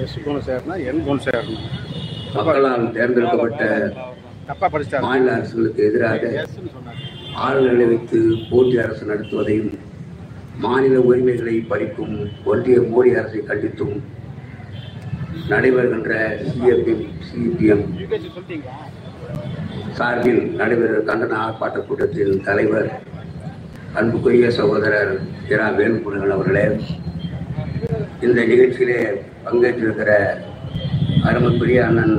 S குணசேகரனா என் குணசேகரனா மக்களால் தேர்ந்தெடுக்கப்பட்ட தப்பா படிச்சிட்டாரு. மாநில அரசுகளுக்கு எதிராக ஆளுநர்களை வைத்து போட்டி அரசு நடத்துவதையும் மாநில உரிமைகளை பறிக்கும் ஒன்றிய மோடி அரசை கண்டித்தும் நடைபெறுகின்ற சிஎப்பிஎம் சிபிஎம் சார்பில் நடைபெறுகிற கண்டன ஆர்ப்பாட்ட கூட்டத்தில் தலைவர் அன்புக்குரிய சகோதரர் இரா வேலுமுருகன் அவர்களே இந்த நிகழ்ச்சியிலே பங்கேற்றிருக்கிற அருமக்குரிய அண்ணன்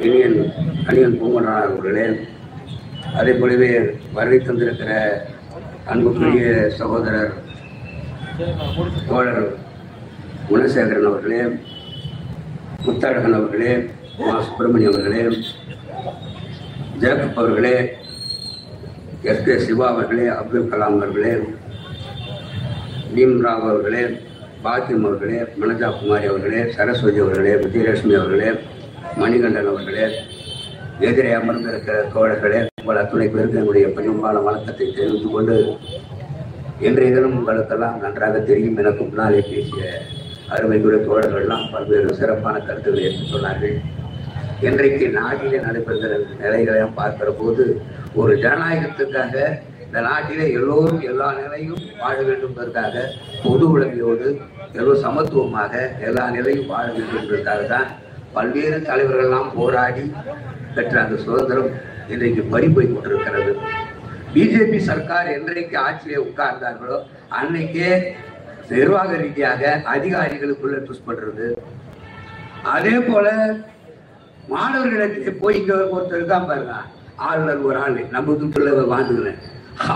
இனியன் அணியன் பூங்கொண்டான் அவர்களே அதே போலவே வருகை தந்திருக்கிற அன்புக்குரிய சகோதரர் தோழர் குணசேகரன் அவர்களே முத்தழகன் அவர்களே மா சுப்பிரமணியம் அவர்களே ஜேக்கப் அவர்களே எஸ் கே சிவா அவர்களே அப்துல் கலாம் அவர்களே பீம்ராவ் அவர்களே பாக்கியம் அவர்களே மனஜா குமாரி அவர்களே சரஸ்வதி அவர்களே விஜயலட்சுமி அவர்களே மணிகண்டன் அவர்களே எதிரே அமர்ந்திருக்கிற தோழர்களே உங்கள் அத்துணை பேருக்கு என்னுடைய பணிவான வழக்கத்தை தெரிவித்துக் கொண்டு இன்றைய தினம் உங்களுக்கெல்லாம் நன்றாக தெரியும் எனக்கு முன்னாலே பேசிய அருமைக்குரிய தோழர்கள்லாம் பல்வேறு சிறப்பான கருத்துக்களை எடுத்துச் சொன்னார்கள். இன்றைக்கு நாட்டிலே நடைபெறுகிற நிலைகளை பார்க்கிற போது ஒரு ஜனநாயகத்துக்காக இந்த நாட்டிலே எல்லோரும் எல்லா நிலையும் வாழ வேண்டும் என்பதற்காக பொது உதவியோடு எல்லோரும் சமத்துவமாக எல்லா நிலையும் வாழ வேண்டும் என்பதற்காக தான் பல்வேறு தலைவர்கள்லாம் போராடி பெற்ற அந்த சுதந்திரம் இன்றைக்கு பறி கொண்டிருக்கிறது. பிஜேபி சர்க்கார் என்றைக்கு ஆட்சியிலே உட்கார்ந்தார்களோ அன்னைக்கே நிர்வாக ரீதியாக அதிகாரிகளுக்குள்ள ட்விஸ்ட் பண்றது. அதே போல மாணவர்களுக்கு போய் இங்க ஒருத்தர் தான் பாருங்க. ஆளுநர் ஒரு ஆள் நம்ம துட்டுல வாழ்ந்துக்கிறேன்.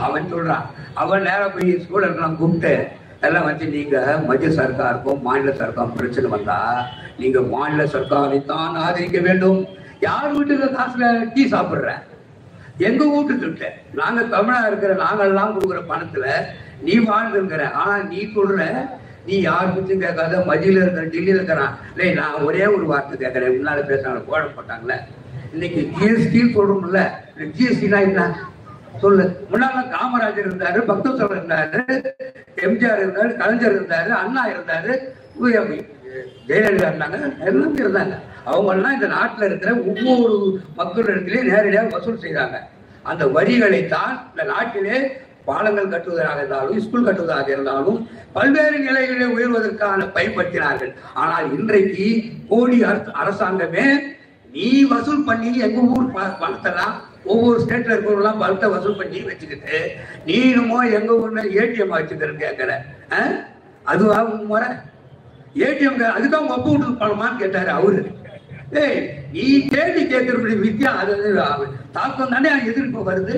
அவன் சொல்றான். அவன் நேரம் போய் ஸ்டூடெண்ட்லாம் கூப்பிட்டு எல்லாம் வச்சு நீங்க மத்திய சர்க்காருக்கும் மாநில சர்க்காருக்கும் பிரச்சனை வந்தா நீங்க மாநில சர்க்காரை தான் ஆதரிக்க வேண்டும். யார் வீட்டுக்கு காசுல டீ சாப்பிடுற? எங்க வீட்டு திட்ட? நாங்க தமிழா இருக்கிற நாங்கெல்லாம் கொடுக்குற பணத்துல நீ வாழ்ந்துருக்கிற. ஆனா நீ சொல்ற நீ யார் பத்தியும் கேட்காத மதியில இருக்கிற டெல்லியில இருக்கிறான். இல்லை நான் ஒரே ஒரு வார்த்தை கேட்கறேன். முன்னால பேசுறாங்க கோழம் போட்டாங்களே. இன்னைக்கு ஜிஎஸ்டி சொல்றோம்ல ஜிஎஸ்டினா என்ன? சொல்லு. முன்னால காமராஜர் இருந்தாரு பக்தவசலம் இருந்தாரு எம்ஜிஆர் இருந்தாரு கலைஞர் இருந்தாரு அண்ணா இருந்தாரு ஜெயலலிதா இருந்தாங்க எல்லாமே இருந்தாங்க. அவங்க எல்லாம் இந்த நாட்டுல இருக்கிற ஒவ்வொரு மக்களிடத்திலையும் நேரடியாக வசூல் செய்தாங்க. அந்த வரிகளை தான் இந்த நாட்டிலே பாலங்கள் கட்டுவதாக இருந்தாலும் ஸ்கூல் கட்டுவதாக இருந்தாலும் பல்வேறு நிலைகளிலே உயர்வதற்கான பயன்படுத்தினார்கள். ஆனால் இன்றைக்கு கோடி அரசு- அரசாங்கமே நீ வசூல் பண்ணி எங்க ஊர் ப- பணத்தெல்லாம் ஒவ்வொரு ஸ்டேட்ல இருக்கிறவங்களாம் பணத்தை வசூல் பண்ணி வச்சுக்கிட்டு நீனுமோ எங்க ஊர்ல ஏடிஎம் வச்சுக்கிறேன் கேட்கற ஆ? அதுவா உன் முறை? ஏடிஎம் அதுதான் ஒப்பு விட்டு வீட்டுக்கு பணமான்னு கேட்டாரு அவரு. ஏய் நீ கேள்வி கேட்கறபடி வித்தியா? அது தாக்கம் தானே எதிர்ப்பு வருது?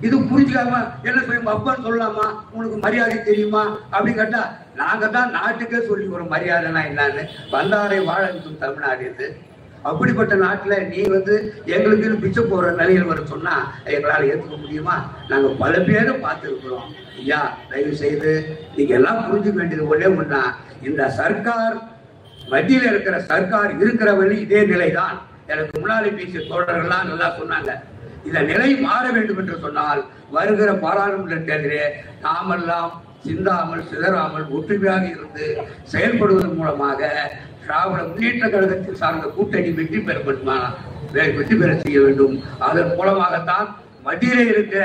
இது புரிஞ்சுக்காம என்ன சொல்லி உங்க அப்பான்னு சொல்லலாமா? உனக்கு மரியாதை தெரியுமா? அப்படின்னு கேட்டா நாங்க தான் நாட்டுக்கே சொல்லி ஒரு மரியாதைனா என்னன்னு வந்தாரை வாழ தமிழ்நாடு இது. அப்படிப்பட்ட நாட்டில் நீ வந்து எங்களுக்கு பிச்சை போடுற நிலையில் வர சொன்னால் எங்களால் ஏற்றுக்க முடியுமா? நாங்கள் பல பேரை பார்த்துருக்குறோம். ஐயா தயவு செய்து நீங்கள் எல்லாம் புரிஞ்சுக்க வேண்டியது ஒன்றே ஒன்றா இந்த சர்க்கார் மத்தியில் இருக்கிற சர்க்கார் இருக்கிற வழி இதே நிலைதான். எனக்கு முன்னாடி பேசிய தோழர்கள்லாம் நல்லா சொன்னாங்க. இந்த நிலை மாற வேண்டும் என்று சொன்னால் வருகிற பாராளுமன்ற தேர்தலே நாமெல்லாம் சிந்தாமல் சிதறாமல் ஒற்றுமையாக இருந்து செயல்படுவதன் மூலமாக திராவிட முன்னேற்ற கழகத்தில் சார்ந்த கூட்டணி வெற்றி பெற வெற்றி பெற செய்ய வேண்டும். அதன் மூலமாகத்தான் மத்தியிலே இருக்கிற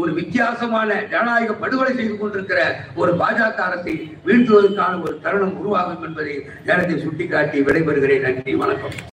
ஒரு வித்தியாசமான ஜனநாயக படுகொலை செய்து கொண்டிருக்கிற ஒரு பாஜக அரசை வீழ்த்துவதற்கான ஒரு தருணம் உருவாகும் என்பதை நேரத்தை சுட்டிக்காட்டி விடைபெறுகிறேன். நன்றி வணக்கம்.